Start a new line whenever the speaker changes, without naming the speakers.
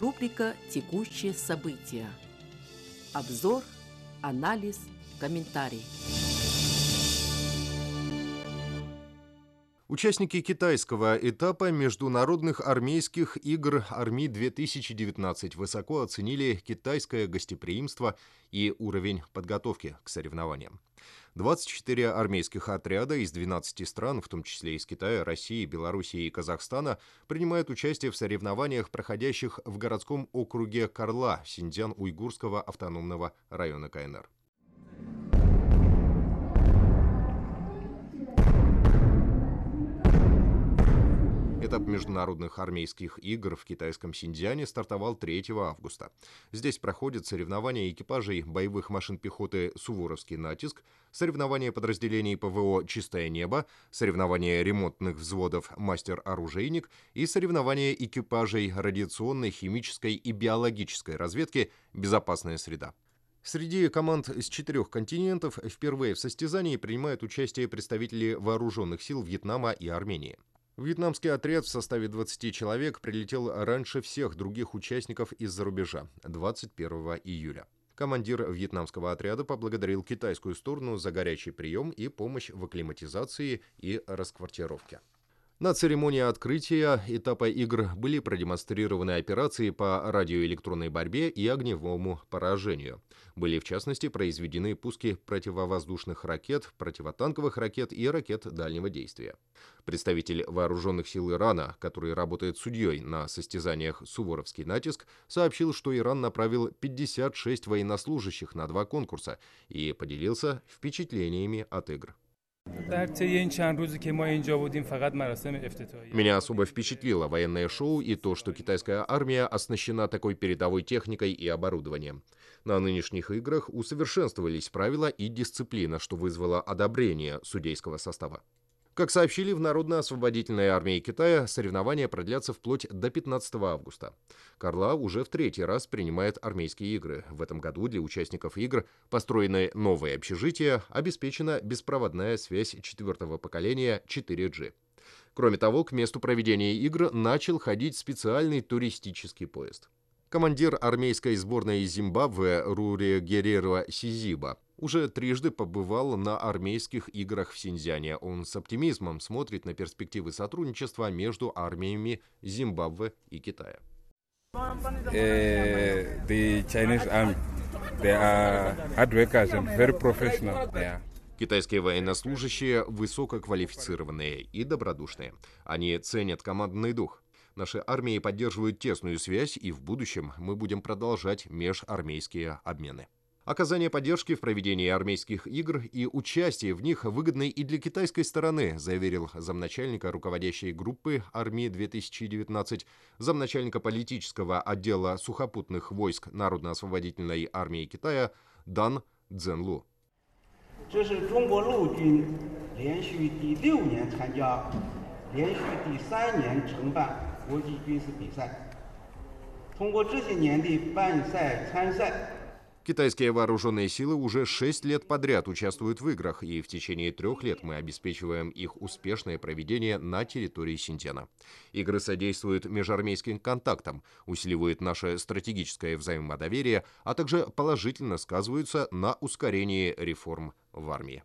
Рубрика «Текущие события». Обзор, анализ, комментарий.
Участники китайского этапа международных армейских игр Арми-2019 высоко оценили китайское гостеприимство и уровень подготовки к соревнованиям. 24 армейских отряда из 12 стран, в том числе из Китая, России, Белоруссии и Казахстана, принимают участие в соревнованиях, проходящих в городском округе Карла Синьцзян-Уйгурского автономного района КНР. Этап международных армейских игр в китайском Синьцзяне стартовал 3 августа. Здесь проходят соревнования экипажей боевых машин пехоты «Суворовский натиск», соревнования подразделений ПВО «Чистое небо», соревнования ремонтных взводов «Мастер-оружейник» и соревнования экипажей радиационной, химической и биологической разведки «Безопасная среда». Среди команд из четырех континентов впервые в состязании принимают участие представители вооруженных сил Вьетнама и Армении. Вьетнамский отряд в составе 20 человек прилетел раньше всех других участников из-за рубежа 21 июля. Командир вьетнамского отряда поблагодарил китайскую сторону за горячий прием и помощь в акклиматизации и расквартировке. На церемонии открытия этапа игр были продемонстрированы операции по радиоэлектронной борьбе и огневому поражению. Были, в частности, произведены пуски противовоздушных ракет, противотанковых ракет и ракет дальнего действия. Представитель вооруженных сил Ирана, который работает судьей на состязаниях «Суворовский натиск», сообщил, что Иран направил 56 военнослужащих на два конкурса и поделился впечатлениями от игр. Меня особо впечатлило военное шоу и то, что китайская армия оснащена такой передовой техникой и оборудованием. На нынешних играх усовершенствовались правила и дисциплина, что вызвало одобрение судейского состава. Как сообщили в Народно-освободительной армии Китая, соревнования продлятся вплоть до 15 августа. Карла уже в третий раз принимает армейские игры. В этом году для участников игр построены новые общежития, обеспечена беспроводная связь четвертого поколения 4G. Кроме того, к месту проведения игр начал ходить специальный туристический поезд. Командир армейской сборной Зимбабве Рури Герреро Сизиба уже трижды побывал на армейских играх в Синьцзяне. Он с оптимизмом смотрит на перспективы сотрудничества между армиями Зимбабве и Китая.
Uh, the Chinese army, they are hard workers and very professional. Yeah.
Китайские военнослужащие высококвалифицированные и добродушные. Они ценят командный дух. Наши армии поддерживают тесную связь, и в будущем мы будем продолжать межармейские обмены. Оказание поддержки в проведении армейских игр и участие в них выгодны и для китайской стороны, заверил замначальника руководящей группы армии-2019, замначальника политического отдела сухопутных войск Народно-освободительной армии Китая Дан Цзэнлу. 这是中国陆军连续第六年参加，连续第三年承办国际军事比赛。通过这些年的办赛参赛。 Китайские вооруженные силы уже шесть лет подряд участвуют в играх, и в течение трех лет мы обеспечиваем их успешное проведение на территории Синьцзяна. Игры содействуют межармейским контактам, усиливают наше стратегическое взаимодоверие, а также положительно сказываются на ускорении реформ в армии.